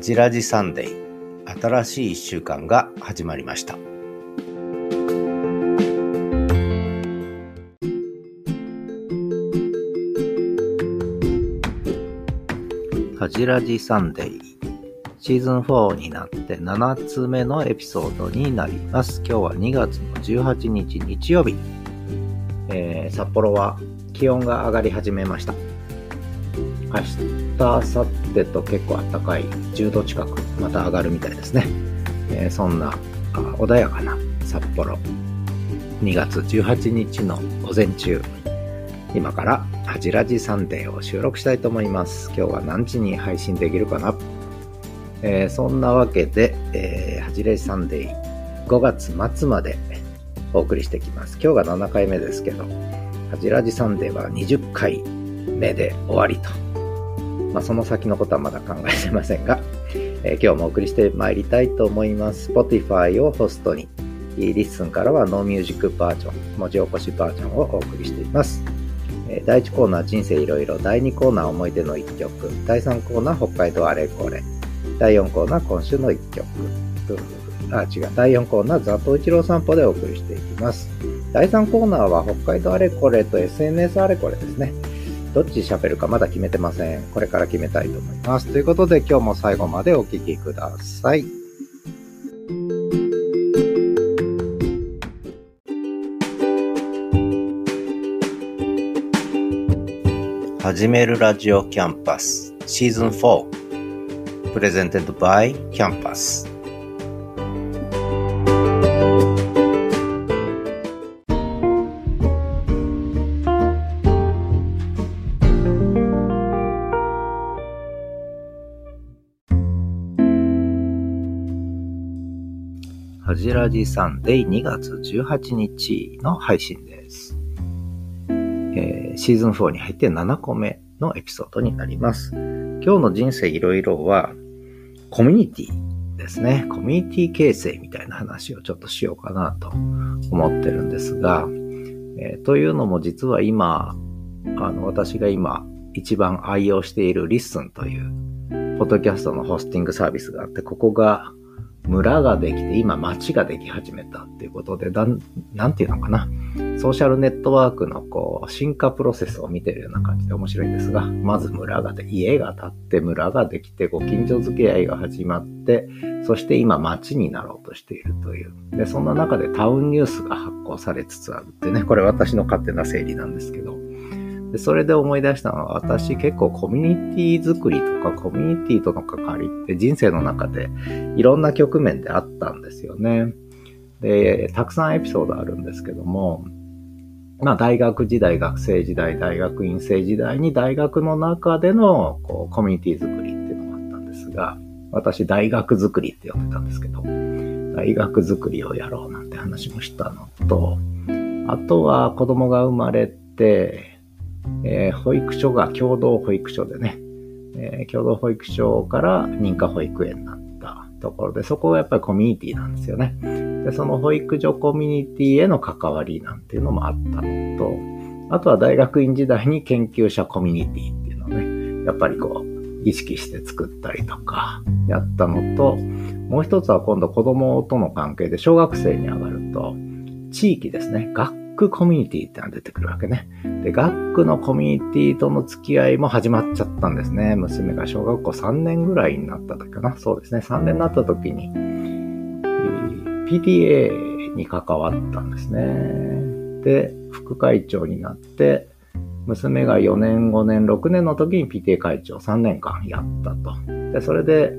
ジラジサンデー。新しい一週間が始まりました。ハジラジサンデー。シーズン4になって7つ目のエピソードになります。今日は2月の18日日曜日、えー、札幌は気温が上がり始めました。明日、明後日と結構暖かい10度近くまた上がるみたいですね。えー、そんな穏やかな札幌2月18日の午前中今からハジラジサンデーを収録したいと思います。今日は何時に配信できるかな、えー、そんなわけで、えー、ハジラジサンデー5月末までお送りしてきます。今日が7回目ですけど、ハジラジサンデーは20回目で終わりとまあ、その先のことはまだ考えてませんが、えー、今日もお送りしてまいりたいと思います。Spotify をホストに、リッスンからは no music バージョン、文字起こしバージョンをお送りしています。えー、第1コーナー人生いろいろ、第2コーナー思い出の1曲、第3コーナー北海道あれこれ、第4コーナー今週の1曲、あ、違う、第4コーナーザトウイチロー散歩でお送りしていきます。第3コーナーは北海道あれこれと SNS あれこれですね。どっち喋るかまだ決めてません。これから決めたいと思います。ということで今日も最後までお聴きください。始めるラジオキャンパスシーズン4 presented by キャンパスはじらじサンデー2月18日の配信です。えー、シーズン4に入って7個目のエピソードになります。今日の人生いろいろは、コミュニティですね。コミュニティ形成みたいな話をちょっとしようかなと思ってるんですが、えー、というのも実は今、あの、私が今一番愛用しているリッスンという、ポッドキャストのホスティングサービスがあって、ここが村ができて、今街ができ始めたっていうことで、だん、なんていうのかな。ソーシャルネットワークのこう、進化プロセスを見てるような感じで面白いんですが、まず村がで、家が建って村ができて、ご近所付き合いが始まって、そして今街になろうとしているという。で、そんな中でタウンニュースが発行されつつあるってね、これ私の勝手な整理なんですけど、でそれで思い出したのは、私結構コミュニティ作りとかコミュニティとの関わりって人生の中でいろんな局面であったんですよね。で、たくさんエピソードあるんですけども、まあ大学時代、学生時代、大学院生時代に大学の中でのこうコミュニティ作りっていうのがあったんですが、私大学作りって呼んでたんですけど、大学作りをやろうなんて話もしたのと、あとは子供が生まれて、えー、保育所が共同保育所でね、えー、共同保育所から認可保育園になったところで、そこがやっぱりコミュニティなんですよね。で、その保育所コミュニティへの関わりなんていうのもあったのと、あとは大学院時代に研究者コミュニティっていうのをね、やっぱりこう、意識して作ったりとか、やったのと、もう一つは今度子供との関係で小学生に上がると、地域ですね。学クコミュニティってのが出てくるわけね。で、学区のコミュニティとの付き合いも始まっちゃったんですね。娘が小学校3年ぐらいになった時かな。そうですね。3年になった時に、PTA に関わったんですね。で、副会長になって、娘が4年、5年、6年の時に PTA 会長3年間やったと。で、それで、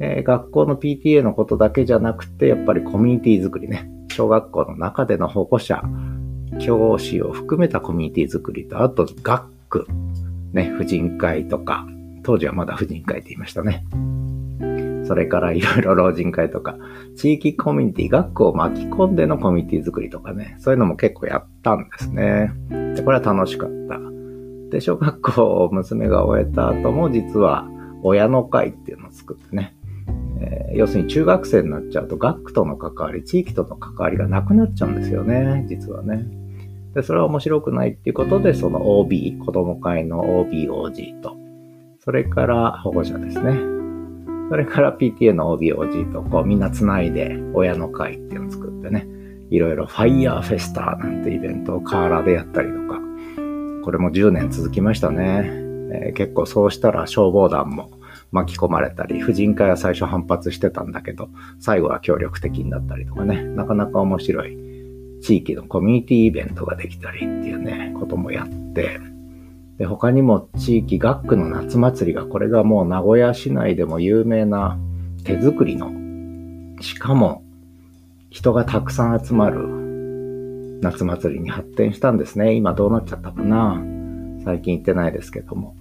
えー、学校の PTA のことだけじゃなくて、やっぱりコミュニティ作りね。小学校の中での保護者、教師を含めたコミュニティ作りと、あと学区、ね、婦人会とか、当時はまだ婦人会って言いましたね。それからいろいろ老人会とか、地域コミュニティ、学区を巻き込んでのコミュニティ作りとかね、そういうのも結構やったんですね。で、これは楽しかった。で、小学校を娘が終えた後も実は親の会っていうのを作ってね、えー、要するに中学生になっちゃうと学区との関わり、地域との関わりがなくなっちゃうんですよね、実はね。で、それは面白くないっていうことで、その OB、子供会の OB、OG と、それから保護者ですね。それから PTA の OB、OG とこうみんな繋いで親の会っていうのを作ってね、いろいろファイヤーフェスタなんてイベントを河原でやったりとか、これも10年続きましたね。えー、結構そうしたら消防団も巻き込まれたり、婦人会は最初反発してたんだけど、最後は協力的になったりとかね、なかなか面白い。地域のコミュニティイベントができたりっていうね、こともやって、で、他にも地域学区の夏祭りが、これがもう名古屋市内でも有名な手作りの、しかも人がたくさん集まる夏祭りに発展したんですね。今どうなっちゃったかな？最近行ってないですけども。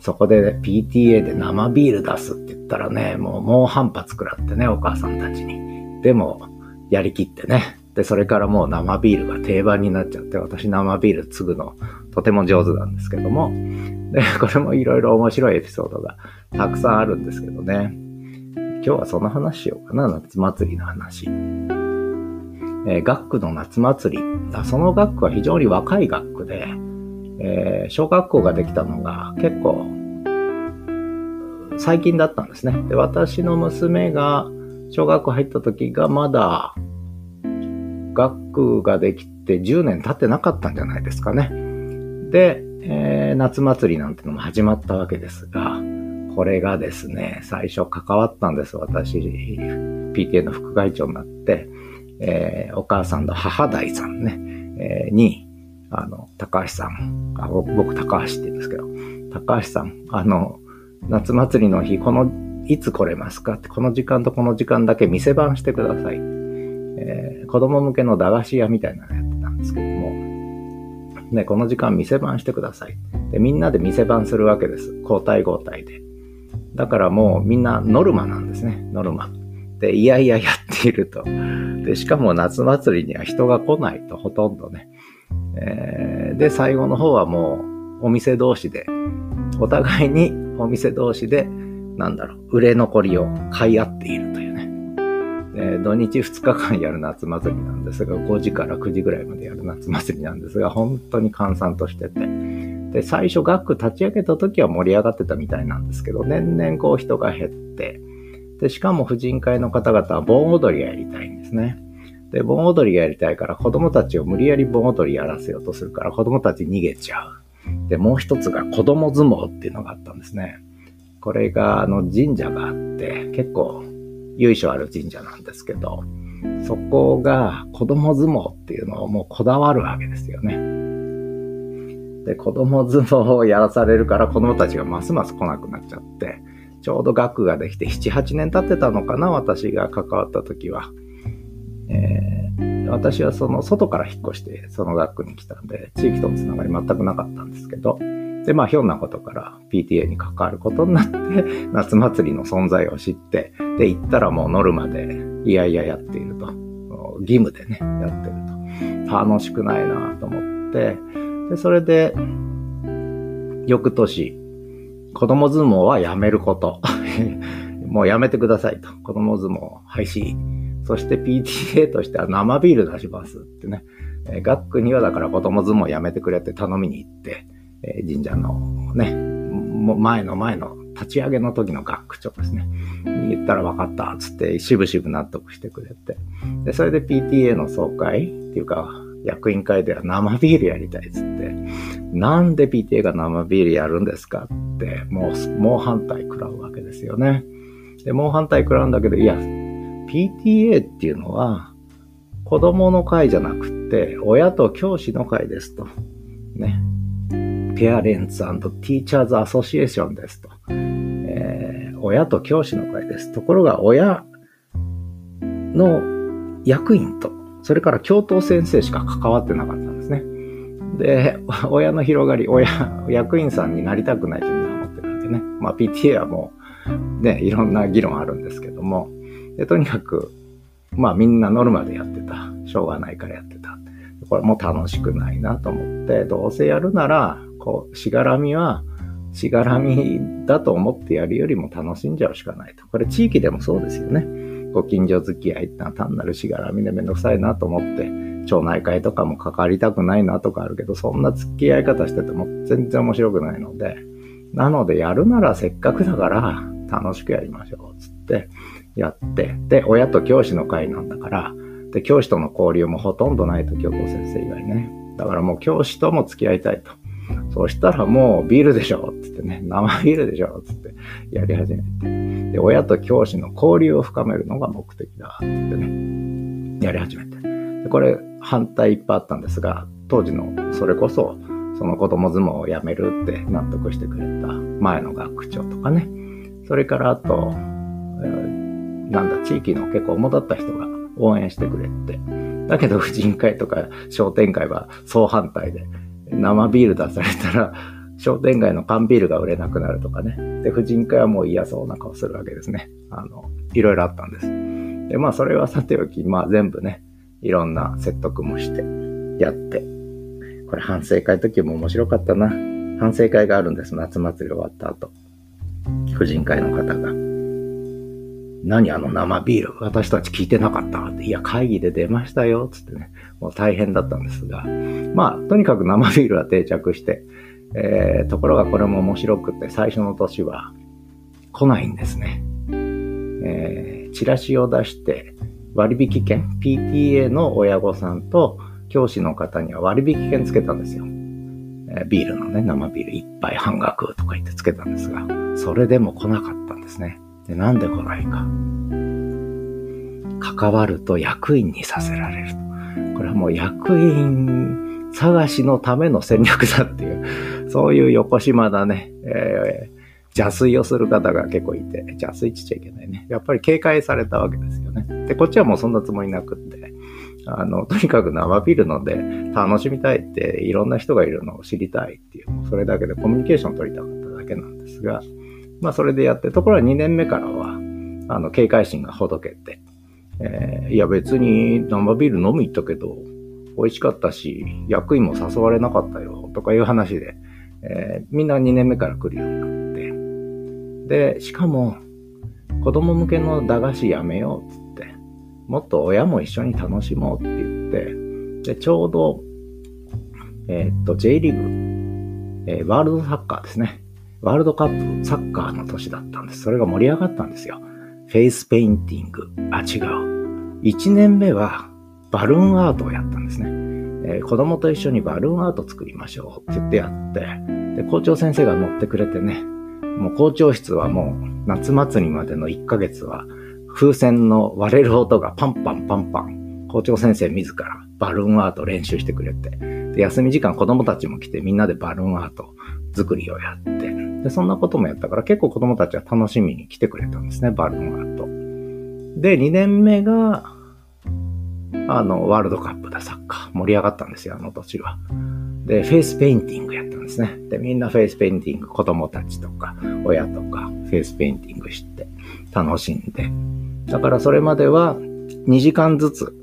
そこで PTA で生ビール出すって言ったらね、もう猛反発食らってね、お母さんたちに。でも、やりきってね。で、それからもう生ビールが定番になっちゃって、私生ビール継ぐのとても上手なんですけども。で、これもいろいろ面白いエピソードがたくさんあるんですけどね。今日はその話しようかな、夏祭りの話。えー、学区の夏祭り。その学区は非常に若い学区で、えー、小学校ができたのが結構最近だったんですね。で、私の娘が小学校入った時がまだ学ができて10年経ってなかったんじゃないですかね。で、えー、夏祭りなんてのも始まったわけですが、これがですね、最初関わったんです。私、PTA の副会長になって、えー、お母さんの母代さんね、えー、に、あの、高橋さん、あ僕高橋って言うんですけど、高橋さん、あの、夏祭りの日、この、いつ来れますかって、この時間とこの時間だけ店番してください。えー、子供向けの駄菓子屋みたいなのやってたんですけども、ね、この時間店番してください。で、みんなで店番するわけです。交代交代で。だからもうみんなノルマなんですね、ノルマ。で、いやいややっていると。で、しかも夏祭りには人が来ないとほとんどね。えー、で、最後の方はもうお店同士で、お互いにお店同士で、なんだろう、売れ残りを買い合っているというね。え土日2日間やる夏祭りなんですが、5時から9時ぐらいまでやる夏祭りなんですが、本当に閑散としてて。で、最初学区立ち上げた時は盛り上がってたみたいなんですけど、年々こう人が減って、で、しかも婦人会の方々は盆踊りがやりたいんですね。で、盆踊りがやりたいから子供たちを無理やり盆踊りやらせようとするから子供たち逃げちゃう。で、もう一つが子供相撲っていうのがあったんですね。これがあの神社があって結構由緒ある神社なんですけど、そこが子供相撲っていうのをもうこだわるわけですよね。で、子供相撲をやらされるから子供たちがますます来なくなっちゃって、ちょうど学ができて7、8年経ってたのかな、私が関わった時は。えー、私はその外から引っ越してその学区に来たんで、地域とのつながり全くなかったんですけど、で、まあ、ひょんなことから PTA に関わることになって、夏祭りの存在を知って、で、行ったらもうノルマで、いやいややっていると。義務でね、やってると。楽しくないなと思って、で、それで、翌年、子供相撲はやめること。もうやめてくださいと。子供相撲廃止。そして PTA としては生ビール出しますってね。え、学区にはだから子供相撲やめてくれって頼みに行って、えー、神社のね、前の前の立ち上げの時の学区長ですね。言ったら分かった、つって、しぶしぶ納得してくれて。で、それで PTA の総会っていうか、役員会では生ビールやりたいっつって、なんで PTA が生ビールやるんですかって、もう、猛反対食らうわけですよね。で、猛反対食らうんだけど、いや、PTA っていうのは、子供の会じゃなくて、親と教師の会ですと。ね。ペアレンツティーチャーズアソシエーションですと。えー、親と教師の会です。ところが、親の役員と、それから教頭先生しか関わってなかったんですね。で、親の広がり、親、役員さんになりたくないというのは思ってるわけね。まあ PTA はもう、ね、いろんな議論あるんですけども、でとにかく、まあみんなノルマでやってた。しょうがないからやってた。これも楽しくないなと思って、どうせやるなら、こう、しがらみは、しがらみだと思ってやるよりも楽しんじゃうしかないと。これ地域でもそうですよね。ご近所付き合いってのは単なるしがらみでめんどくさいなと思って、町内会とかも関わりたくないなとかあるけど、そんな付き合い方してても全然面白くないので、なのでやるならせっかくだから、楽しくやりましょう、つってやって、で、親と教師の会なんだから、で、教師との交流もほとんどないと、教頭先生以外ね。だからもう教師とも付き合いたいと。そしたらもうビールでしょつってね、生ビールでしょつってやり始めて。で、親と教師の交流を深めるのが目的だってね、やり始めて。で、これ反対いっぱいあったんですが、当時のそれこそ、その子供相撲をやめるって納得してくれた前の学長とかね。それからあと、なんだ、地域の結構主だった人が応援してくれて。だけど、婦人会とか商店会は総反対で、生ビール出されたら、商店街の缶ビールが売れなくなるとかね。で、婦人会はもう嫌そうな顔するわけですね。あの、いろいろあったんです。で、まあ、それはさておき、まあ、全部ね、いろんな説得もして、やって。これ反省会の時も面白かったな。反省会があるんです。夏祭り終わった後。婦人会の方が。何あの生ビール私たち聞いてなかったって。いや、会議で出ましたよ。つってね。もう大変だったんですが。まあ、とにかく生ビールは定着して、えー、ところがこれも面白くて、最初の年は来ないんですね。えー、チラシを出して、割引券、PTA の親御さんと教師の方には割引券つけたんですよ。えー、ビールのね、生ビール一杯半額とか言ってつけたんですが、それでも来なかったんですね。で、なんで来ないか。関わると役員にさせられる。これはもう役員探しのための戦略だっていう、そういう横島だね、えー、邪推をする方が結構いて、邪推ちちゃいけないね。やっぱり警戒されたわけですよね。で、こっちはもうそんなつもりなくって、あの、とにかく生ビールので楽しみたいって、いろんな人がいるのを知りたいっていう、もうそれだけでコミュニケーション取りたかっただけなんですが、まあそれでやって、ところが2年目からは、あの、警戒心がほどけて、えー、いや別に生ビール飲み行ったけど、美味しかったし、役員も誘われなかったよ、とかいう話で、えー、みんな2年目から来るようになって、で、しかも、子供向けの駄菓子やめよう、つって、もっと親も一緒に楽しもうって言って、で、ちょうど、えー、っと、J リーグ、えー、ワールドサッカーですね。ワールドカップサッカーの年だったんです。それが盛り上がったんですよ。フェイスペインティング。あ、違う。1年目はバルーンアートをやったんですね。えー、子供と一緒にバルーンアート作りましょうって言ってやって、で、校長先生が乗ってくれてね、もう校長室はもう夏祭りまでの1ヶ月は風船の割れる音がパンパンパンパン、校長先生自らバルーンアート練習してくれて、で、休み時間子供たちも来てみんなでバルーンアート作りをやって、で、そんなこともやったから結構子供たちは楽しみに来てくれたんですね、バルーンアート。で、2年目が、あの、ワールドカップだ、サッカー。盛り上がったんですよ、あの年は。で、フェイスペインティングやったんですね。で、みんなフェイスペインティング、子供たちとか、親とか、フェイスペインティングして、楽しんで。だからそれまでは、2時間ずつ、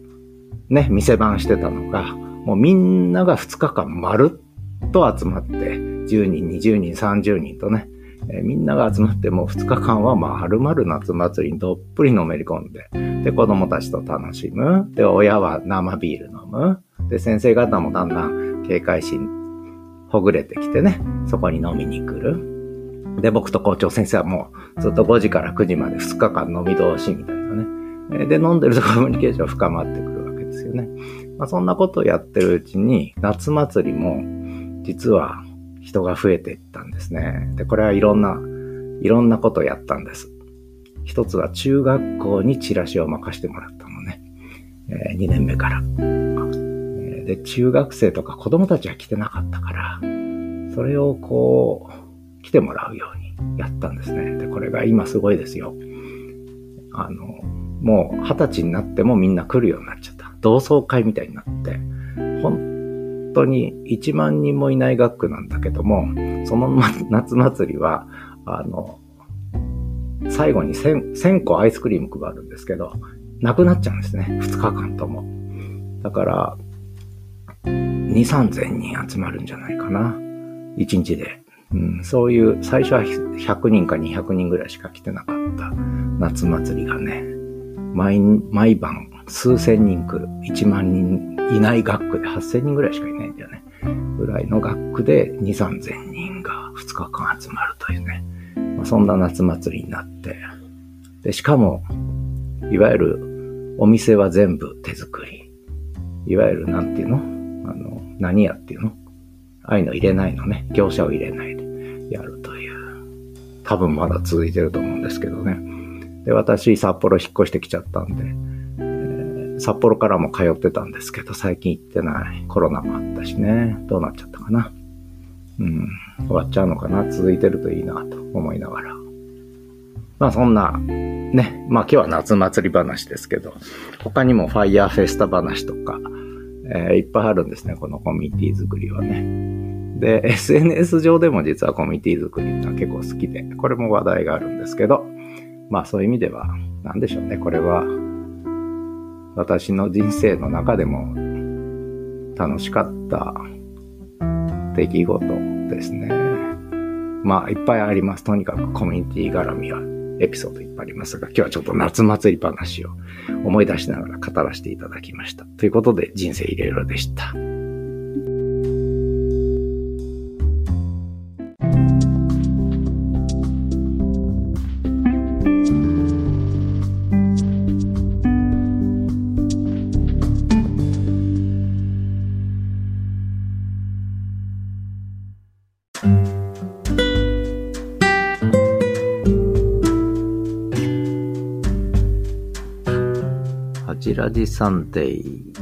ね、店番してたのが、もうみんなが2日間まるっと集まって、10人、20人、30人とね、えー、みんなが集まってもう2日間はまあ、はるまる夏祭りにどっぷりのめり込んで、で、子供たちと楽しむ。で、親は生ビール飲む。で、先生方もだんだん警戒心ほぐれてきてね、そこに飲みに来る。で、僕と校長先生はもうずっと5時から9時まで2日間飲み通しみたいなね。で、飲んでるとコミュニケーション深まってくるわけですよね。まあ、そんなことをやってるうちに、夏祭りも、実は人が増えていったんですね。で、これはいろんな、いろんなことをやったんです。一つは中学校にチラシを任してもらったのね。えー、2年目から。で、中学生とか子供たちは来てなかったから、それをこう、来てもらうようにやったんですね。で、これが今すごいですよ。あの、もう二十歳になってもみんな来るようになっちゃった。同窓会みたいになって、当に1万人もいない学区なんだけども、その 夏祭りは、あの、最後に 1000, 1000個アイスクリーム配るんですけど、なくなっちゃうんですね。2日間とも。だから、2、3000人集まるんじゃないかな。1日で。うん、そういう、最初は100人か200人ぐらいしか来てなかった夏祭りがね、毎、毎晩数千人来る。1万人いない学区で8000人ぐらいしかいないんだよね。ぐらいの学区で2、3000人が2日間集まるというね。まあ、そんな夏祭りになって、で、しかも、いわゆるお店は全部手作り。いわゆるなんていうの？あの、何やっていうの？ああいうの入れないのね。業者を入れないでやるという。多分まだ続いてると思うんですけどね。で、私、札幌引っ越してきちゃったんで、札幌からも通ってたんですけど、最近行ってない。コロナもあったしね。どうなっちゃったかな。うん、終わっちゃうのかな。続いてるといいなと思いながら。まあそんな、ね、まあ今日は夏祭り話ですけど、他にもファイヤーフェスタ話とか、えー、いっぱいあるんですね、このコミュニティ作りはね。で、SNS 上でも実はコミュニティ作りってのは結構好きで、これも話題があるんですけど、まあそういう意味では、なんでしょうね、これは、私の人生の中でも楽しかった出来事ですね。まあいっぱいあります。とにかくコミュニティ絡みはエピソードいっぱいありますが、今日はちょっと夏祭り話を思い出しながら語らせていただきました。ということで、人生いろいろでした。ジサンデー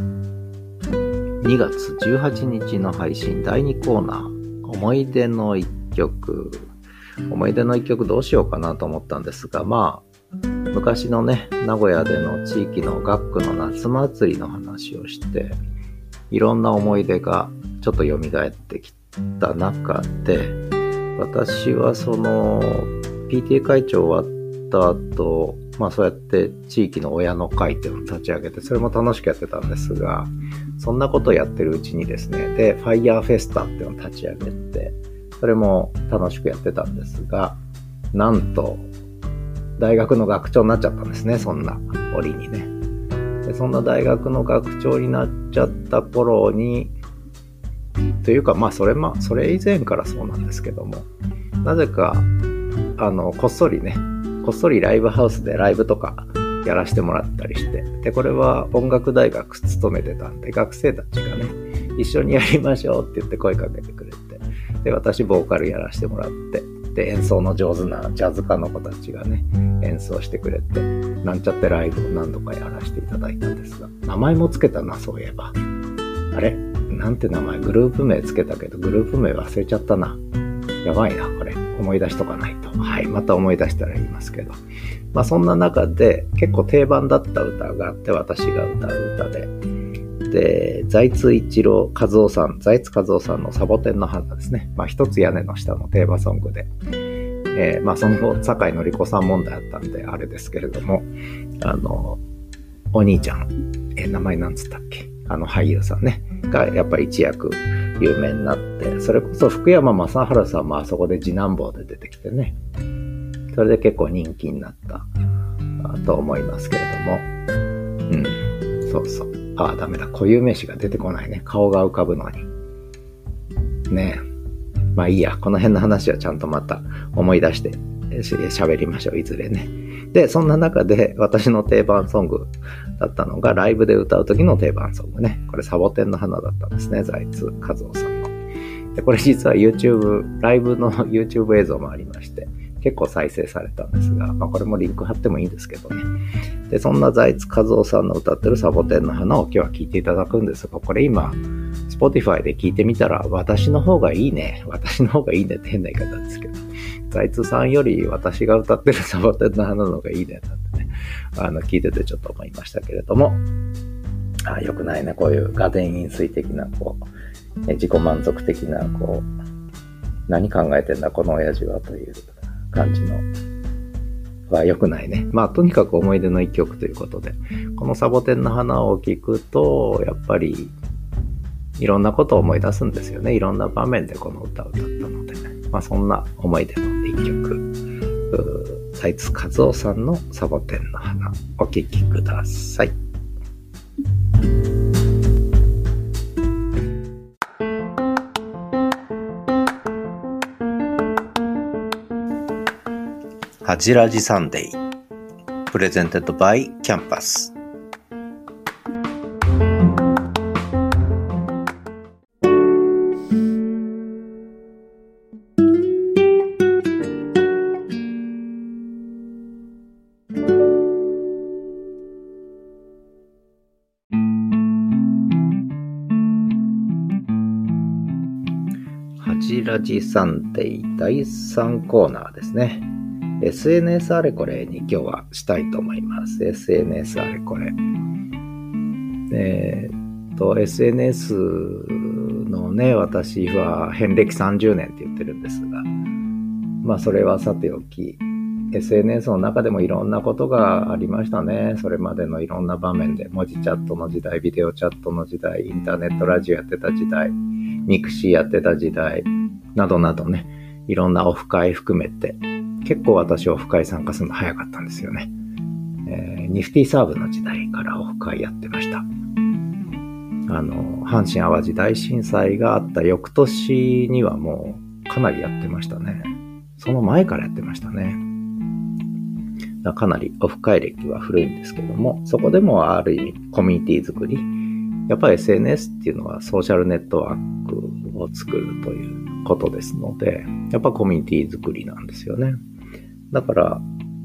2月18日の配信第2コーナー思い出の一曲。思い出の一曲どうしようかなと思ったんですがまあ昔のね名古屋での地域の学区の夏祭りの話をしていろんな思い出がちょっと蘇ってきた中で私はその PTA 会長終わった後まあそうやって地域の親の会っていうのを立ち上げて、それも楽しくやってたんですが、そんなことをやってるうちにですね、で、ファイヤーフェスタっていうのを立ち上げて、それも楽しくやってたんですが、なんと、大学の学長になっちゃったんですね、そんな折にね。でそんな大学の学長になっちゃった頃に、というか、まあ、それま、それ以前からそうなんですけども、なぜか、あの、こっそりね、こっそりライブハウスでライブとかやらせてもらったりして、で、これは音楽大学勤めてたんで、学生たちがね、一緒にやりましょうって言って声かけてくれて、で、私ボーカルやらせてもらって、で、演奏の上手なジャズ家の子たちがね、演奏してくれて、なんちゃってライブを何度かやらせていただいたんですが、名前もつけたな、そういえば。あれ？なんて名前？グループ名つけたけど、グループ名忘れちゃったな。やばいな、これ。思い出しとかないと。はい。また思い出したら言いますけど。まあそんな中で結構定番だった歌があって、私が歌う歌で。で、財津一郎和夫さん、財津和夫さんのサボテンの花ですね。まあ一つ屋根の下のテーマソングで。えー、まあその後、坂井のり子さん問題あったんで、あれですけれども、あの、お兄ちゃん、えー、名前なんつったっけ？あの俳優さんね、がやっぱり一躍有名になって、それこそ福山雅治さんもあそこで次男坊で出てきてね、それで結構人気になったと思いますけれども、うん、そうそう。ああ、ダメだ。固有名詞が出てこないね。顔が浮かぶのに。ねえ。まあいいや。この辺の話はちゃんとまた思い出して喋りましょう。いずれね。で、そんな中で私の定番ソングだったのが、ライブで歌う時の定番ソングね。これサボテンの花だったんですね。財津和夫さんの。で、これ実は YouTube、ライブの YouTube 映像もありまして、結構再生されたんですが、まあこれもリンク貼ってもいいんですけどね。で、そんな財津和夫さんの歌ってるサボテンの花を今日は聴いていただくんですが、これ今、Spotify で聞いてみたら、私の方がいいね。私の方がいいねって変な言い方ですけど。財津さんより私が歌ってるサボテンの花の方がいいね、なんてね、あの、聞いててちょっと思いましたけれども、あよくないね、こういう画伝飲水的な、こう、自己満足的な、こう、何考えてんだ、この親父は、という感じの、は良くないね。まあ、とにかく思い出の一曲ということで、このサボテンの花を聞くと、やっぱり、いろんなことを思い出すんですよね。いろんな場面でこの歌を歌ったので、まあ、そんな思い出の一曲、財津和夫さんのサボテンの花、お聴きください。はじらじサンデー。プレゼンテッドバイキャンパス。じらじサンデー第3コーナーですね。SNS あれこれに今日はしたいと思います。SNS あれこれ。えーっと、SNS のね、私は遍歴30年って言ってるんですが、まあそれはさておき、SNS の中でもいろんなことがありましたね。それまでのいろんな場面で、文字チャットの時代、ビデオチャットの時代、インターネットラジオやってた時代、ミクシーやってた時代、などなどね、いろんなオフ会含めて、結構私オフ会参加するの早かったんですよね。えーニフティサーブの時代からオフ会やってました。あの、阪神淡路大震災があった翌年にはもうかなりやってましたね。その前からやってましたね。だかかなりオフ会歴は古いんですけども、そこでもある意味コミュニティ作り。やっぱり SNS っていうのはソーシャルネットワークを作るということですので、やっぱコミュニティ作りなんですよね。だから、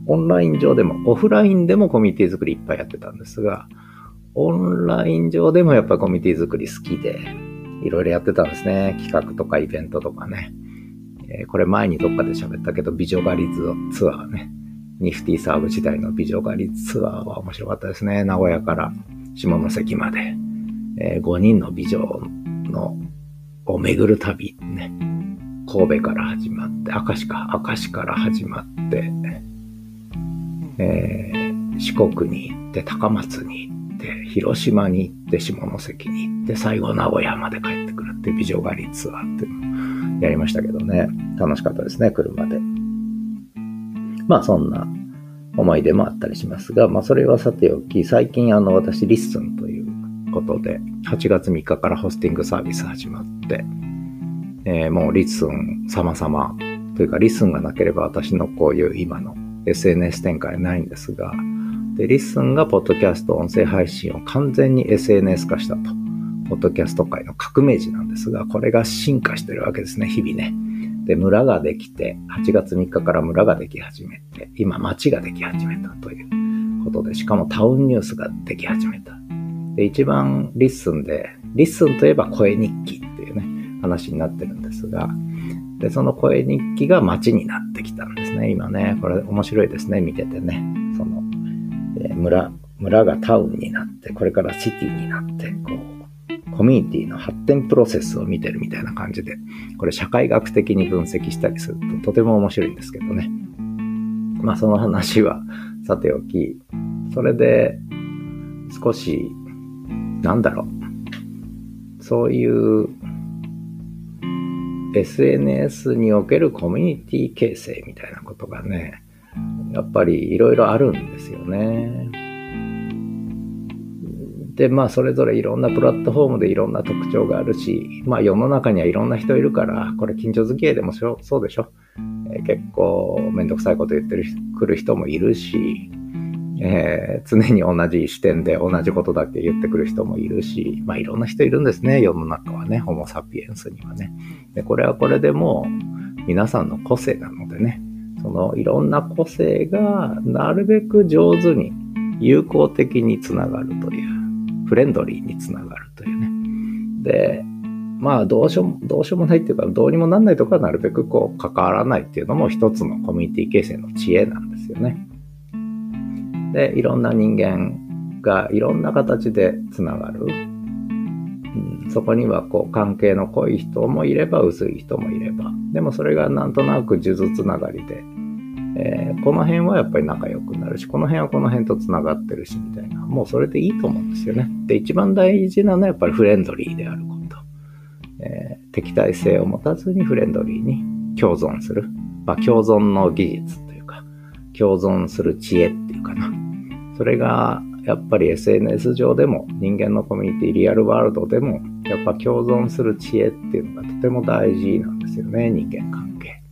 オンライン上でも、オフラインでもコミュニティ作りいっぱいやってたんですが、オンライン上でもやっぱコミュニティ作り好きで、いろいろやってたんですね。企画とかイベントとかね。えーこれ前にどっかで喋ったけど、美女狩りツアーね。ニフティサーブ時代の美女狩りツアーは面白かったですね。名古屋から下関まで。え5人の美女のを巡る旅ね。神戸から始まって、明石か、明石から始まって、えー四国に行って、高松に行って、広島に行って、下関に行って、最後名古屋まで帰ってくるっていう美女狩りツアーっていうのをやりましたけどね。楽しかったですね、車で。まあそんな思い出もあったりしますが、まあそれはさておき、最近あの私リッスンということで、8月3日からホスティングサービス始まって、えーもうリスン様々というかリスンがなければ私のこういう今の SNS 展開ないんですが、で、リスンがポッドキャスト音声配信を完全に SNS 化したと。ポッドキャスト界の革命児なんですが、これが進化してるわけですね、日々ね。で、村ができて、8月3日から村ができ始めて、今町ができ始めたということで、しかもタウンニュースができ始めた。で、一番リッスンで、リッスンといえば声日記っていうね、話になってるんですが、で、その声日記が街になってきたんですね、今ね。これ面白いですね、見ててね。その、えー村、村がタウンになって、これからシティになって、こう、コミュニティの発展プロセスを見てるみたいな感じで、これ社会学的に分析したりするととても面白いんですけどね。まあその話はさておき、それで少し、なんだろう、そういう SNS におけるコミュニティ形成みたいなことがね、やっぱりいろいろあるんですよね。で、まあ、それぞれいろんなプラットフォームでいろんな特徴があるし、まあ、世の中にはいろんな人いるから、これ近所付き合いでもそうそうでしょ。えー結構めんどくさいこと言ってる来る人もいるし、えー常に同じ視点で同じことだけ言ってくる人もいるし、まあいろんな人いるんですね、世の中はね、ホモ・サピエンスにはね。で、これはこれでもう皆さんの個性なのでね、そのいろんな個性がなるべく上手に有効的につながるという、フレンドリーにつながるというね。で、まあどうしようも、どうしようもないっていうか、どうにもなんないとこはなるべくこう関わらないっていうのも一つのコミュニティ形成の知恵なんですよね。で、いろんな人間がいろんな形でつながる。うん、そこにはこう関係の濃い人もいれば薄い人もいれば。でもそれがなんとなく数珠つながりで、えーこの辺はやっぱり仲良くなるし、この辺はこの辺とつながってるしみたいな。もうそれでいいと思うんですよね。で、一番大事なのはやっぱりフレンドリーであること。えー敵対性を持たずにフレンドリーに共存する。まあ共存の技術というか、共存する知恵っていうかな。それがやっぱり SNS 上でも人間のコミュニティ、リアルワールドでもやっぱ共存する知恵っていうのがとても大事なんですよね、人間関係。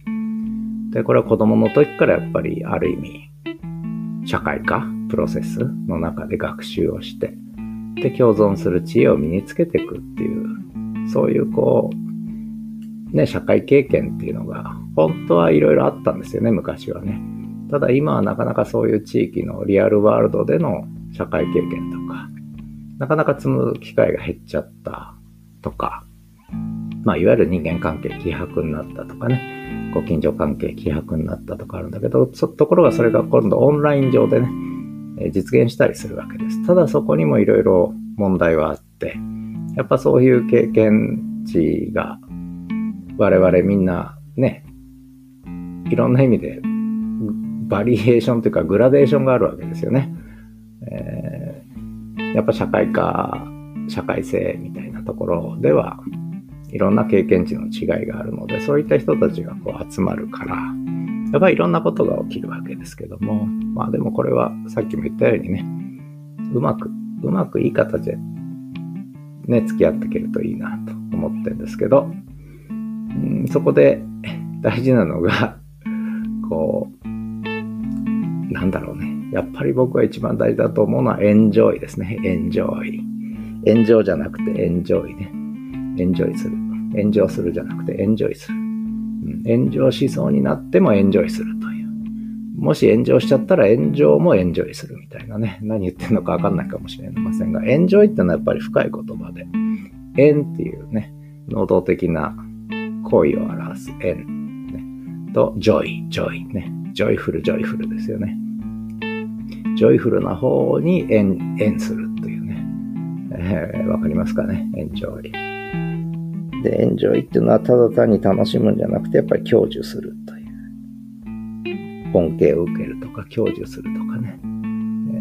で、これは子供の時からやっぱりある意味、社会科、プロセスの中で学習をして、で、共存する知恵を身につけていくっていう、そういうこう、ね、社会経験っていうのが、本当はいろいろあったんですよね、昔はね。ただ今はなかなかそういう地域のリアルワールドでの社会経験とか、なかなか積む機会が減っちゃったとか、まあ、いわゆる人間関係希薄になったとかね、ご近所関係希薄になったとかあるんだけど、ところがそれが今度オンライン上でね、実現したりするわけです。ただそこにもいろいろ問題はあって、やっぱそういう経験値が我々みんなね、いろんな意味でバリエーションというかグラデーションがあるわけですよね。えー、やっぱ社会科、社会性みたいなところではいろんな経験値の違いがあるので、そういった人たちがこう集まるから、やっぱりいろんなことが起きるわけですけども、まあでもこれはさっきも言ったようにね、うまく、うまくいい形でね、付き合っていけるといいなと思ってるんですけど、うん、そこで大事なのが、んだろうね。やっぱり僕が一番大事だと思うのはエンジョイですね。エンジョイ。炎上じゃなくてエンジョイね。エンジョイする。炎上するじゃなくてエンジョイする。うん、炎上しそうになってもエンジョイするという。もし炎上しちゃったら炎上もエンジョイするみたいなね。何言ってんのかわかんないかもしれませんが、エンジョイってのはやっぱり深い言葉で、 en っていうね、能動的な行為を表す en、ね、と、 joy、joy ね。 joyful、joyful ですよね。joyful な方に en、en するというね。えー、わかりますかね？エンジョイ。で、エンジョイっていうのはただ単に楽しむんじゃなくて、やっぱり享受するという。恩恵を受けるとか、享受するとかね。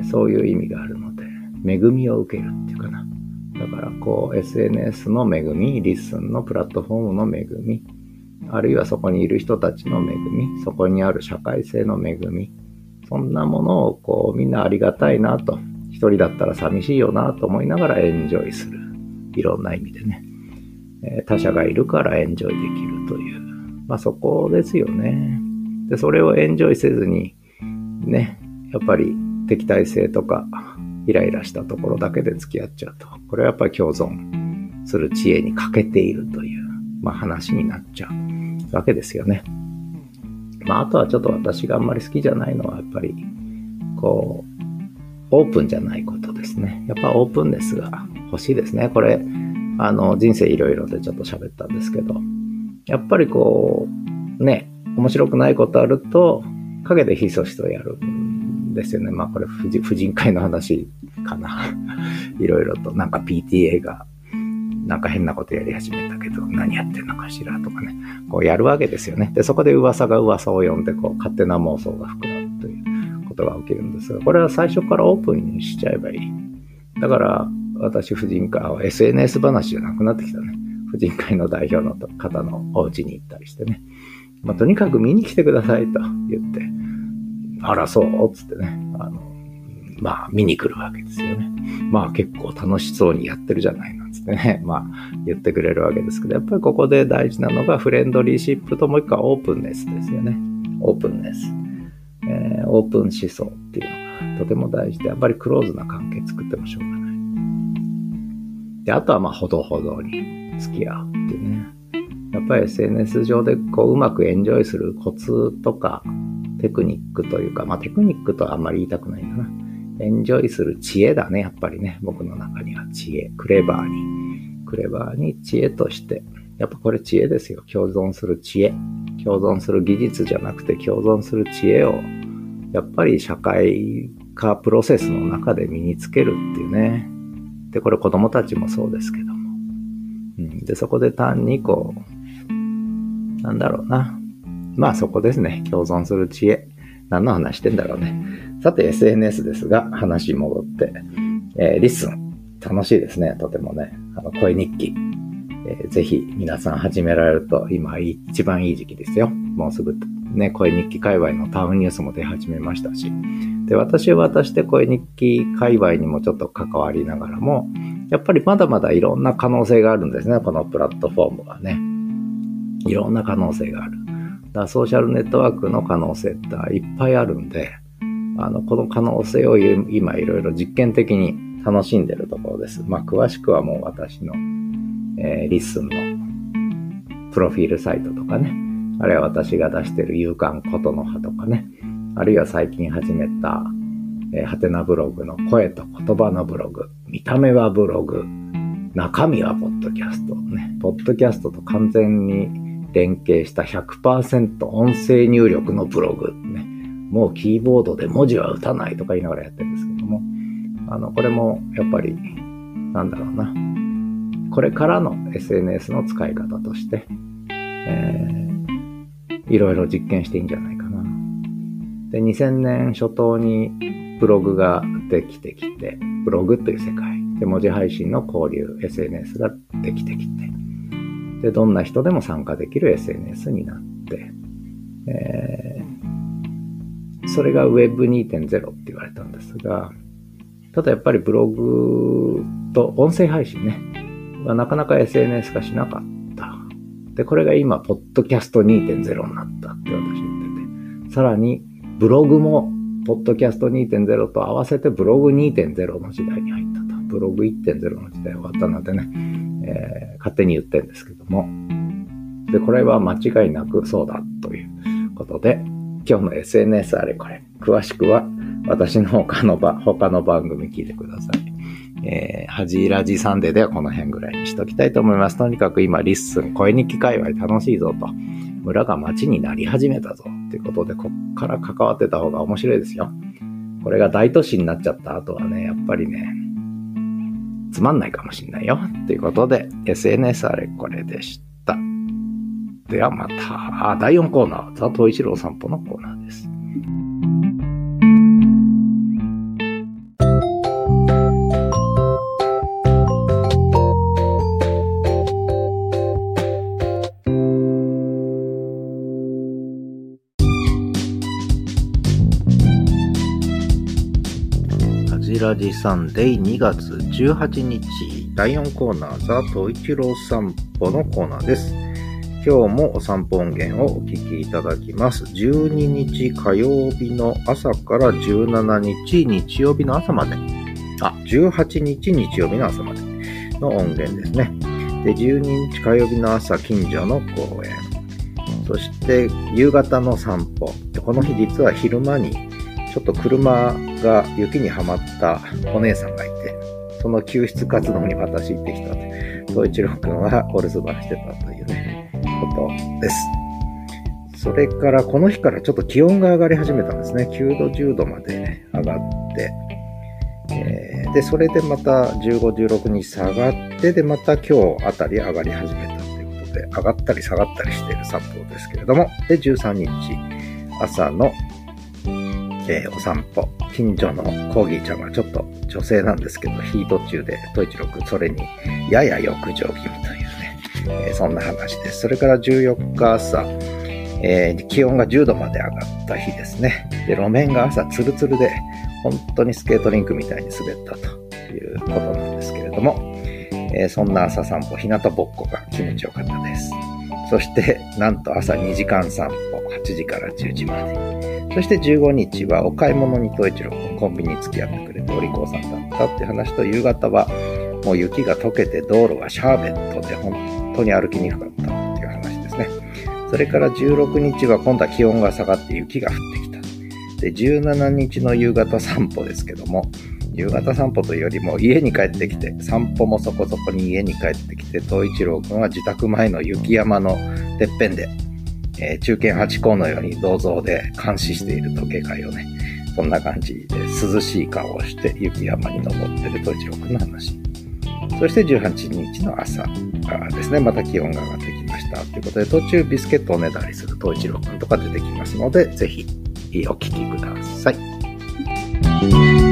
そういう意味があるので、恵みを受けるっていうかな。だから、こう、SNS の恵み、リッスンのプラットフォームの恵み、あるいはそこにいる人たちの恵み、そこにある社会性の恵み、そんなものをこうみんなありがたいなと、一人だったら寂しいよなと思いながらエンジョイする。いろんな意味でね。え他者がいるからエンジョイできるという。まあそこですよね。で、それをエンジョイせずに、ね、やっぱり敵対性とか、イライラしたところだけで付き合っちゃうと。これはやっぱり共存する知恵に欠けているという、まあ話になっちゃうわけですよね。まあ、あとはちょっと私があんまり好きじゃないのは、やっぱり、こう、オープンじゃないことですね。やっぱオープンネスが欲しいですね。これ、あの、人生いろいろでちょっと喋ったんですけど、やっぱりこう、ね、面白くないことあると、陰でひそひそやるんですよね。まあこれ婦人会の話かな。いろいろと、なんか PTA がなんか変なことやり始めたけど、何やってんのかしらとかね、こうやるわけですよね。で、そこで噂が噂を呼んで、こう、勝手な妄想が膨らむということが起きるんですが、これは最初からオープンにしちゃえばいい。だから、私、婦人会は SNS 話じゃなくなってきたね。婦人会の代表の方のお家に行ったりしてね。まあ、とにかく見に来てくださいと言って、あら、そうつってね、まあ、見に来るわけですよね。まあ、結構楽しそうにやってるじゃないの。ってね、まあ言ってくれるわけですけど、やっぱりここで大事なのがフレンドリーシップともう一個はオープンネスですよね。オープンネス。えー、オープン思想っていうのがとても大事で、やっぱりクローズな関係作ってもしょうがない。で、あとはまあほどほどに付き合うっていうね。やっぱり SNS 上でこううまくエンジョイするコツとかテクニックというか、まあテクニックとはあんまり言いたくないんだな。エンジョイする知恵だね、やっぱりね。僕の中には知恵。クレバーに。クレバーに知恵として。やっぱこれ知恵ですよ。共存する知恵。共存する技術じゃなくて共存する知恵を、やっぱり社会化プロセスの中で身につけるっていうね。で、これ子供たちもそうですけども。うん、で、そこで単にこう、なんだろうな。まあそこですね。共存する知恵。何の話してんだろうね。さて SNS ですが、話戻って、えー、リッスン。楽しいですね、とてもね。あの、声日記。えー、ぜひ皆さん始められると今一番いい時期ですよ。もうすぐね、声日記界隈のタウンニュースも出始めましたし。で、私は私で声日記界隈にもちょっと関わりながらも、やっぱりまだまだいろんな可能性があるんですね、このプラットフォームはね。いろんな可能性がある。だソーシャルネットワークの可能性っていっぱいあるんで、あの、この可能性を今いろいろ実験的に楽しんでるところです。まあ、詳しくはもう私の、えー、リッスンのプロフィールサイトとかね、あるいは私が出してる夕刊ことの葉とかね、あるいは最近始めた、えー、はてなブログの声と言葉のブログ、見た目はブログ、中身はポッドキャストね、ポッドキャストと完全に連携した100%音声入力のブログね、もうキーボードで文字は打たないとか言いながらやってるんですけども、あの、これもやっぱり、なんだろうな、これからの SNS の使い方として、えー、いろいろ実験していいんじゃないかな。で、2000年初頭にブログができてきて、ブログという世界、で、文字配信の交流、SNS ができてきて、で、どんな人でも参加できる SNS になって、えー、それが Web2.0 って言われたんですが、ただやっぱりブログと音声配信ね、はなかなか SNS 化しなかった。で、これが今、ポッドキャスト2.0になったって私言ってて、さらに、ブログも、ポッドキャスト2.0と合わせてブログ2.0の時代に入ったと。ブログ1.0の時代終わったなんてね、えー、勝手に言ってるんですけども。で、これは間違いなくそうだということで、今日の SNS あれこれ、詳しくは私の他のば、他の番組聞いてください。えー、はじらじサンデーではこの辺ぐらいにしときたいと思います。とにかく今、リッスン、声日記界隈楽しいぞと。村が街になり始めたぞ。っていうことで、こっから関わってた方が面白いですよ。これが大都市になっちゃった後はね、やっぱりね、つまんないかもしんないよ。ということで、SNS あれこれでした。ではまた、第4コーナー、ザ・トイチロー散歩のコーナーです。ラジサンデー2月18日第4コーナーザ・トイチロー散歩のコーナーです。今日もお散歩音源をお聞きいただきます。12日火曜日の朝から17日日曜日の朝まで。あ、18日日曜日の朝までの音源ですね。で、12日火曜日の朝近所の公園。そして夕方の散歩。この日実は昼間にちょっと車が雪にはまったお姉さんがいて、その救出活動に私行ってきたと。東一郎くんはお留守番してたというね、ことです。それからこの日からちょっと気温が上がり始めたんですね。9度、10度まで、ね、上がって、えー、で、それでまた15、16に下がって、で、また今日あたり上がり始めたということで、上がったり下がったりしている札幌ですけれども、で、13日朝のえー、お散歩。近所のコーギーちゃんはちょっと女性なんですけど、ヒート中で、トイチロ君、それにやや浴場気味というね、えー、そんな話です。それから14日朝、えー、気温が10度まで上がった日ですね。で、路面が朝ツルツルで、本当にスケートリンクみたいに滑ったということなんですけれども、え、そんな朝散歩、日向ぼっこが気持ちよかったです。そして、なんと朝2時間散歩、8時から10時まで。そして15日はお買い物に東一郎君コンビニ付き合ってくれてお利口さんだったって話と夕方はもう雪が溶けて道路がシャーベットで本当に歩きにくかったっていう話ですね。それから16日は今度は気温が下がって雪が降ってきた。で、17日の夕方散歩ですけども、夕方散歩というよりも家に帰ってきて、散歩もそこそこに家に帰ってきて、東一郎くんは自宅前の雪山のてっぺんでえー、中堅八甲のように銅像で監視している時計会をね、そんな感じで涼しい顔をして雪山に登ってる東一郎くんの話。そして18日の朝ですね、また気温が上がってきましたということで、途中ビスケットをねだりする東一郎くんとか出てきますので、ぜひお聞きください。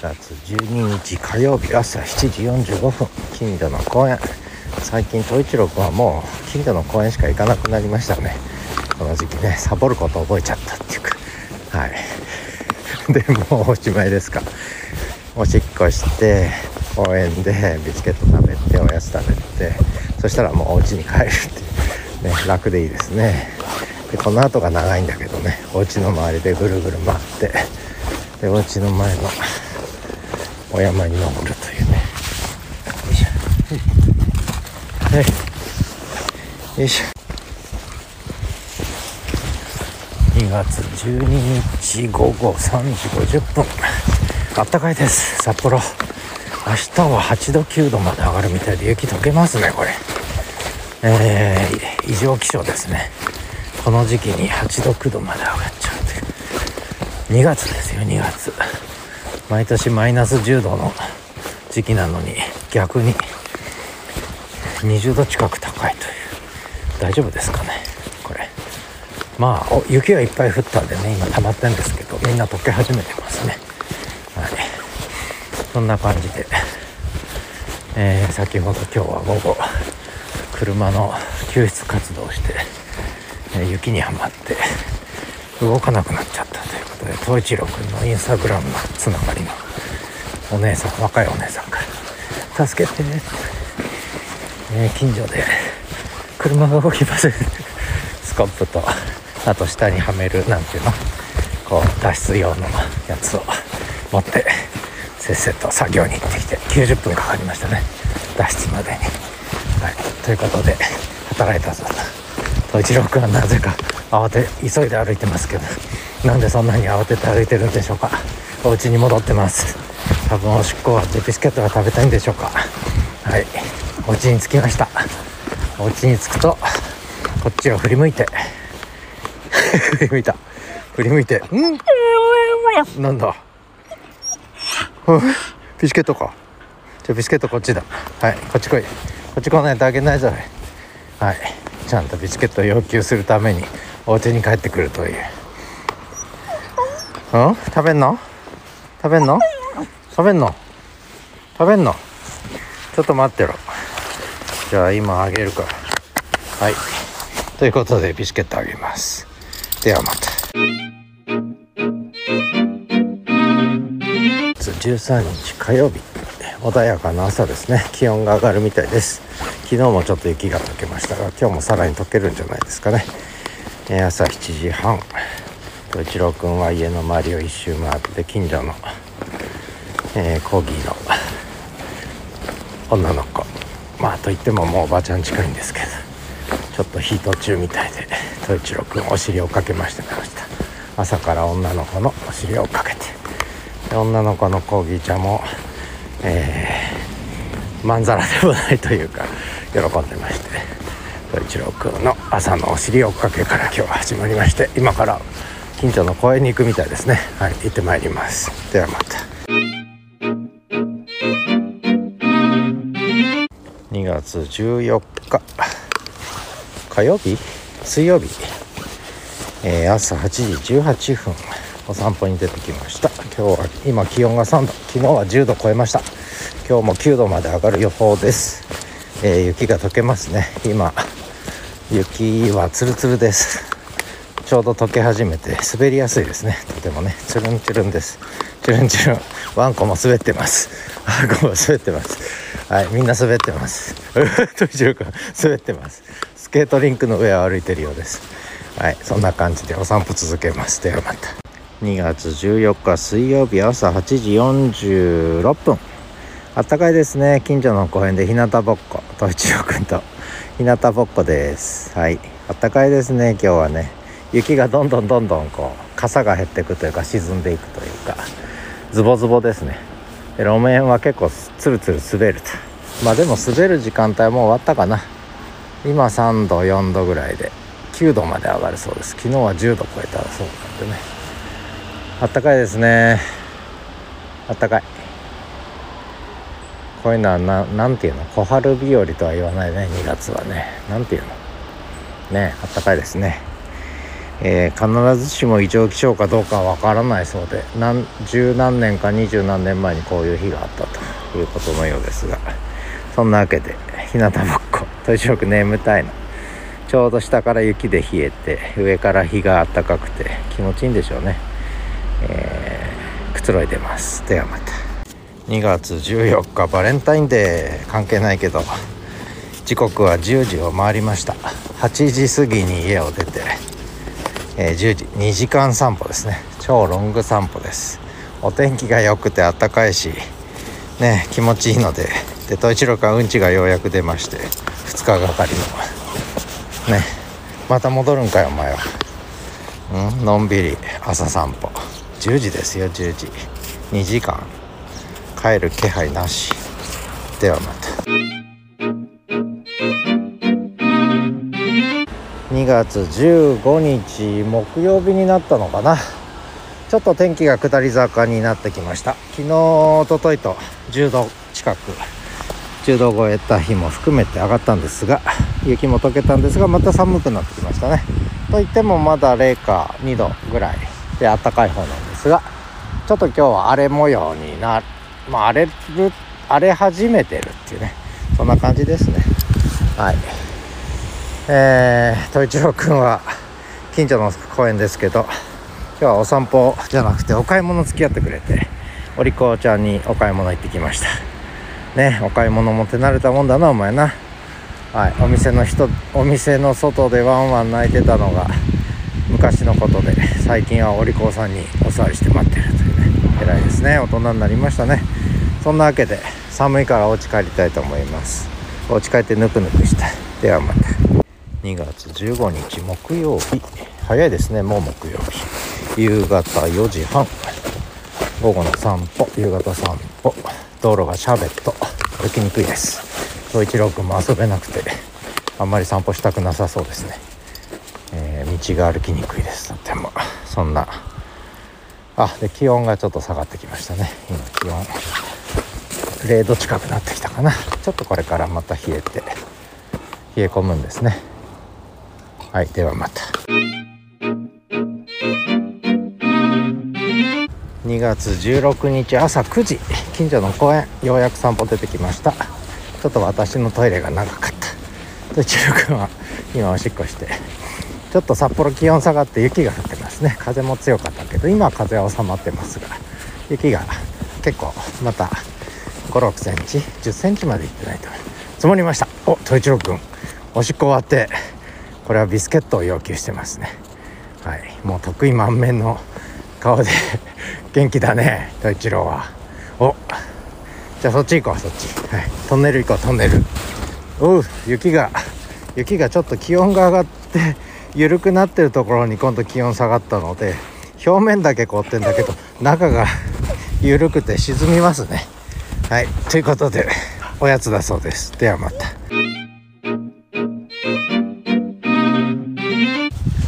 月12日火曜日朝7時45分、近所の公園。最近統一郎君はもう近所の公園しか行かなくなりましたね。この時期ねサボること覚えちゃったっていうか。はい。でもうおしまいですか。おしっこして公園でビスケット食べておやつ食べてそしたらもうお家に帰るってね楽でいいですね。でこの後が長いんだけどねお家の周りでぐるぐる回ってでお家の前のお山に登るというね。よいしょ。はい。よいしょ。2月12日午後3時50分。あったかいです。札幌。明日は8度9度まで上がるみたいで雪溶けますねこれ。えー、異常気象ですね。この時期に8度9度まで上がっちゃうという。2月ですよ2月。毎年マイナス10度の時期なのに逆に20度近く高いという。大丈夫ですかねこれ。まあ雪はいっぱい降ったんでね今溜まってんですけどみんな溶け始めてますね。はい。そんな感じで、えー、先ほど今日は午後車の救出活動をして、え、雪にはまって動かなくなっちゃったということで東一郎君のインスタグラムのつながりのお姉さん若いお姉さんから「助けて」えー、近所で車が動きませんスコップとあと下にはめるなんていうの。こう脱出用のやつを持ってせっせと作業に行ってきて90分かかりましたね。脱出までに。はい、ということで働いたぞと。一郎君はなぜか慌て急いで歩いてますけどなんでそんなに慌てて歩いてるんでしょうか。お家に戻ってます。多分おしっこはビスケットが食べたいんでしょうか。はい。お家に着きました。お家に着くとこっちを振り向いて。振り向いた。振り向いて。ん？なんだ？ビスケットか。じゃあビスケットこっちだ。はいこっち来い。こっち来ないとあげないぞ。はい。ちゃんとビスケットを要求するために。お家に帰ってくるといううん？食べんの？食べんの？食べんの？食べんの？ちょっと待ってろ。じゃあ今あげるから。はい。ということでビスケットあげます。ではまた。13日火曜日穏やかな朝ですね。気温が上がるみたいです。昨日もちょっと雪が溶けましたが今日もさらに溶けるんじゃないですかね、え、朝7時半。一郎くんは家の周りを一周回って近所の、えー、コーギーの女の子。まあといってももうおばあちゃん近いんですけどちょっとヒート中みたいで統一郎くんお尻をかけましてました朝から女の子のお尻をかけて。で女の子のコーギーちゃんもえー、まんざらでもないというか喜んでまして。一郎君の朝のお尻追っかけから今日は始まりまして今から近所の公園に行くみたいですね。はい行ってまいります。ではまた。2月14日。火曜日？水曜日、えー、朝8時18分。お散歩に出てきました。今日は今気温が3度。昨日は10度超えました。今日も9度まで上がる予報です、えー、雪が溶けますね。今雪はツルツルです。ちょうど溶け始めて滑りやすいですね。とてもねチュルンチュルンです。チュルンチュルン。ワンコも滑ってます。ワンコも滑ってます。はいみんな滑ってます。とじるくん滑ってます。スケートリンクの上を歩いてるようです。はいそんな感じでお散歩続けます。ではまた。2月14日水曜日朝8時46分。あったかいですね。近所の公園で日向ぼっこと一郎くんと日向ぼっこです。はい。あったかいですね今日はね。雪がどんどんどんどんこう傘が減っていくというか沈んでいくというか。ズボズボですね。路面は結構ツルツル滑ると。まあでも滑る時間帯も終わったかな。今3度4度ぐらいで9度まで上がるそうです。昨日は10度超えたそうなんでね。あったかいですね。あったかい。こういうのはななんていうの？小春日和とは言わないね2月はね。なんていうの？ねあったかいですね。えー、必ずしも異常気象かどうかは分からないそうで何十何年か二十何年前にこういう日があったということのようですが。そんなわけで日向ぼっことにかく眠たいのちょうど下から雪で冷えて上から日が暖かくて気持ちいいんでしょうね。えー、くつろいでます。ではまた。2月14日バレンタインデー。関係ないけど時刻は10時を回りました。8時過ぎに家を出て、えー、10時2時間散歩ですね。超ロング散歩です。お天気が良くて暖かいしね気持ちいいのでで統一郎君はうんちがようやく出まして2日がかりの。ねまた戻るんかよお前は。んのんびり朝散歩。10時ですよ10時。2時間。帰る気配なし。ではまた。2月15日木曜日になったのかな。ちょっと天気が下り坂になってきました。昨日おとといと10度近く10度超えた日も含めて上がったんですが雪も溶けたんですがまた寒くなってきましたね。といってもまだ0か2度ぐらいで暖かい方なんですがちょっと今日は荒れ模様になまあ荒れ荒れ始めてるっていうね。そんな感じですね。はい。えー、統一郎君は近所の公園ですけど今日はお散歩じゃなくてお買い物付き合ってくれてお利口ちゃんにお買い物行ってきました。ねお買い物も手慣れたもんだなお前な。はい。お店の人お店の外でワンワン泣いてたのが昔のことで最近はお利口さんにお座りして待ってるというね。偉いですね。大人になりましたね。そんなわけで寒いからお家帰りたいと思います。お家帰ってぬくぬくしたではまた。2月15日木曜日。早いですねもう木曜日。夕方4時半。午後の散歩。夕方散歩。道路がシャーベット。歩きにくいです。総一郎君も遊べなくてあんまり散歩したくなさそうですね、えー、道が歩きにくいです。とても。そんな。あで気温がちょっと下がってきましたね。今気温。0度近くなってきたかな。ちょっとこれからまた冷えて冷え込むんですね。はいではまた。2月16日朝9時近所の公園ようやく散歩出てきました。ちょっと私のトイレが長かった。で千代君は今おしっこしてちょっと札幌気温下がって雪が降ってますね。風も強かったけど今は風は収まってますが雪が結構また56センチ10センチまでいってないと。積もりました。お統一郎君。おしっこ終わってこれはビスケットを要求してますね。はい。もう得意満面の顔で元気だね統一郎は。おじゃあそっち行こうそっち。はい。トンネル行こうトンネル。おう雪が雪がちょっと気温が上がって緩くなってるところに今度気温下がったので表面だけ凍ってんだけど中が緩くて沈みますね。はい。ということでおやつだそうです。ではまた。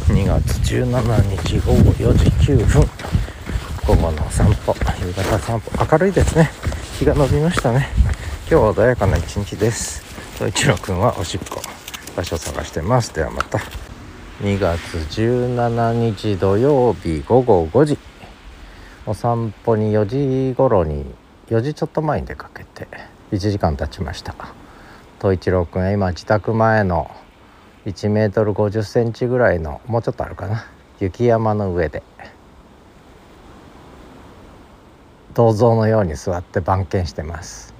2月。17日午後4時9分。午後の散歩夕方散歩。明るいですね。日が伸びましたね。今日は穏やかな一日です。と一郎くんはおしっこ。場所探してます。ではまた。2月17日土曜日午後5時。お散歩に4時頃に4時ちょっと前に出かけて1時間経ちました。東一郎くんは今自宅前の1メートル50センチぐらいのもうちょっとあるかな。雪山の上で。銅像のように座って番犬してます。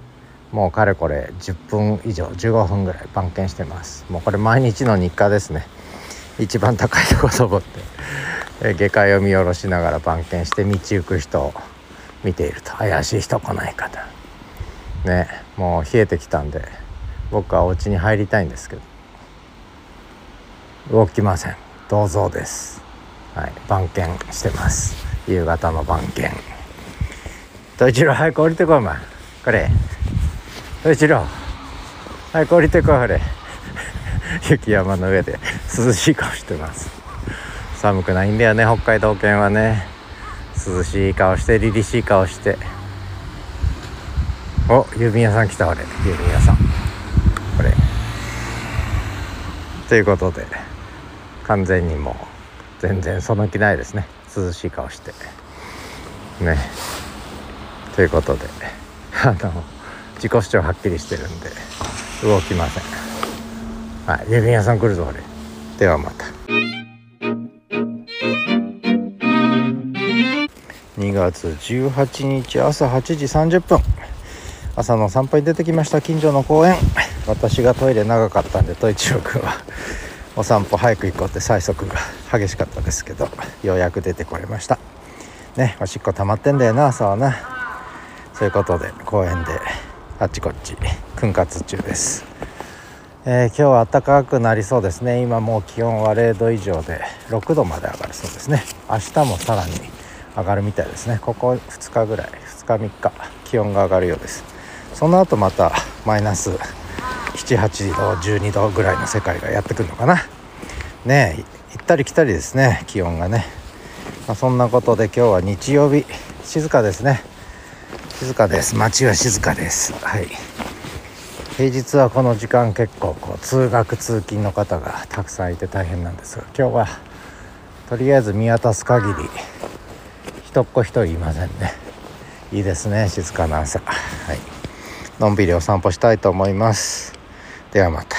もうかれこれ10分以上15分ぐらい番犬してます。もうこれ毎日の日課ですね。一番高いとこ登って下界を見下ろしながら番犬して道行く人を見ていると。怪しい人来ないかなねもう冷えてきたんで僕はお家に入りたいんですけど。動きません。銅像です。はい番犬してます。夕方の番犬。統一郎早く降りてこいお前。これ。統一郎早く降りてこいこれ。雪山の上で涼しい顔してます。寒くないんだよね北海道犬はね。涼しい顔して凛々しい顔して。お郵便屋さん来た俺郵便屋さん。これ。ということで完全にもう全然その気ないですね。涼しい顔して。ね。ということで あの自己主張はっきりしてるんで動きません。はい郵便屋さん来るぞ俺ではまた。2月18日朝8時30分朝の散歩に出てきました近所の公園私がトイレ長かったんで、トイチロ君はお散歩早く行こうって催促が激しかったですけど、ようやく出てこれました。ね、おしっこ溜まってんだよな、朝はな。そういうことで、公園であっちこっち、訓活中です。えー、今日は暖かくなりそうですね今もう気温は0度以上で6度まで上がるそうですね明日もさらに上がるみたいですね。ここ2日ぐらい2日3日気温が上がるようです。その後またマイナス78度12度ぐらいの世界がやってくるのかな。ねえ行ったり来たりですね気温がね、まあ、そんなことで今日は日曜日静かですね。静かです。街は静かです。はい。平日はこの時間結構こう通学通勤の方がたくさんいて大変なんですが今日はとりあえず見渡す限り人っ子一人いませんねいいですね静かな朝はいのんびりお散歩したいと思いますではまた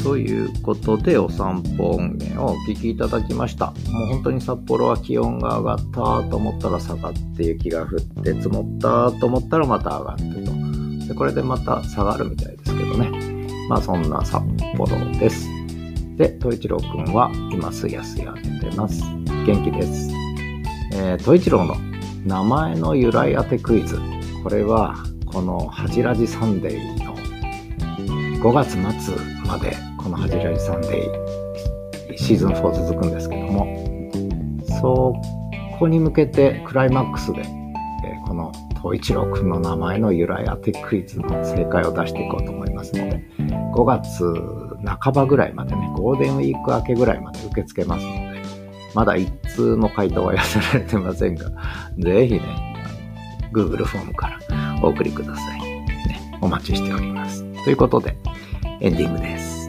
ということでお散歩音源をお聞きいただきました。もう本当に札幌は気温が上がったと思ったら下がって雪が降って積もったと思ったらまた上がってと。でこれでまた下がるみたいですけどね。まあそんな札幌です。で、東一郎くんは今すやすや寝てます。元気です。えー、東一郎の名前の由来当てクイズ。これはこのハジラジサンデーの5月末までこの「ハジラジサンデー」シーズン4続くんですけどもそこに向けてクライマックスで、えー、この東一郎くんの名前の由来当てクイズの正解を出していこうと思いますので5月半ばぐらいまでねゴールデンウィーク明けぐらいまで受け付けますのでまだ一通の回答は寄せられてませんがぜひね Google フォームからお送りください、ね、お待ちしております。ということでエンディングです。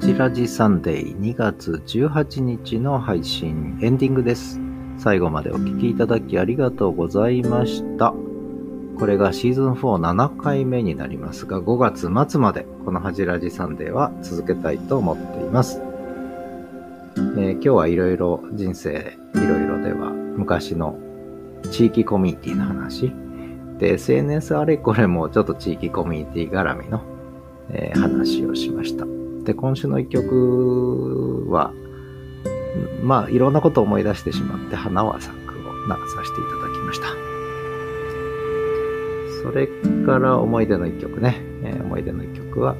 ジラジサンデー2月18日の配信エンディングです。最後までお聴きいただきありがとうございました。これがシーズン47回目になりますが、5月末までこのハジラジサンデーは続けたいと思っています。えー、今日はいろいろ人生いろいろでは昔の地域コミュニティの話で SNS あれこれもちょっと地域コミュニティ絡みの、えー、話をしました。で、今週の一曲は、まあ、いろんなことを思い出してしまって、花は咲くを流させていただきました。それから思い出の一曲ね。えー、思い出の一曲は、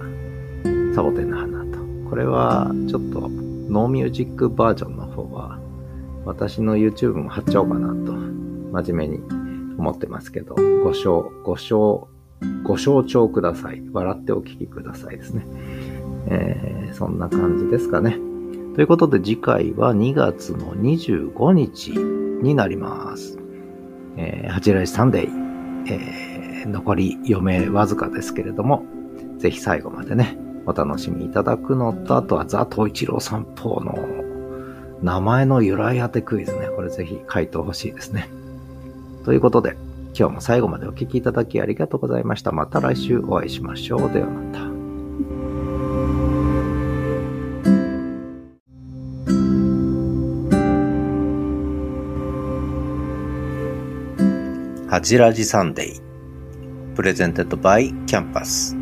サボテンの花と。これは、ちょっと、ノーミュージックバージョンの方は、私の YouTube も貼っちゃおうかなと、真面目に思ってますけど、ご承、ご承、ご承聴ください。笑ってお聞きくださいですね。えー、そんな感じですかね。ということで次回は2月の25日になります。えー、8ライサンデー、えー、残り余命わずかですけれども、ぜひ最後までね、お楽しみいただくのと、あとはザ・東一郎散歩の名前の由来当てクイズね、これぜひ回答欲しいですね。ということで、今日も最後までお聴きいただきありがとうございました。また来週お会いしましょう。ではまた。はじらじサンデー。 Presented by キャンパス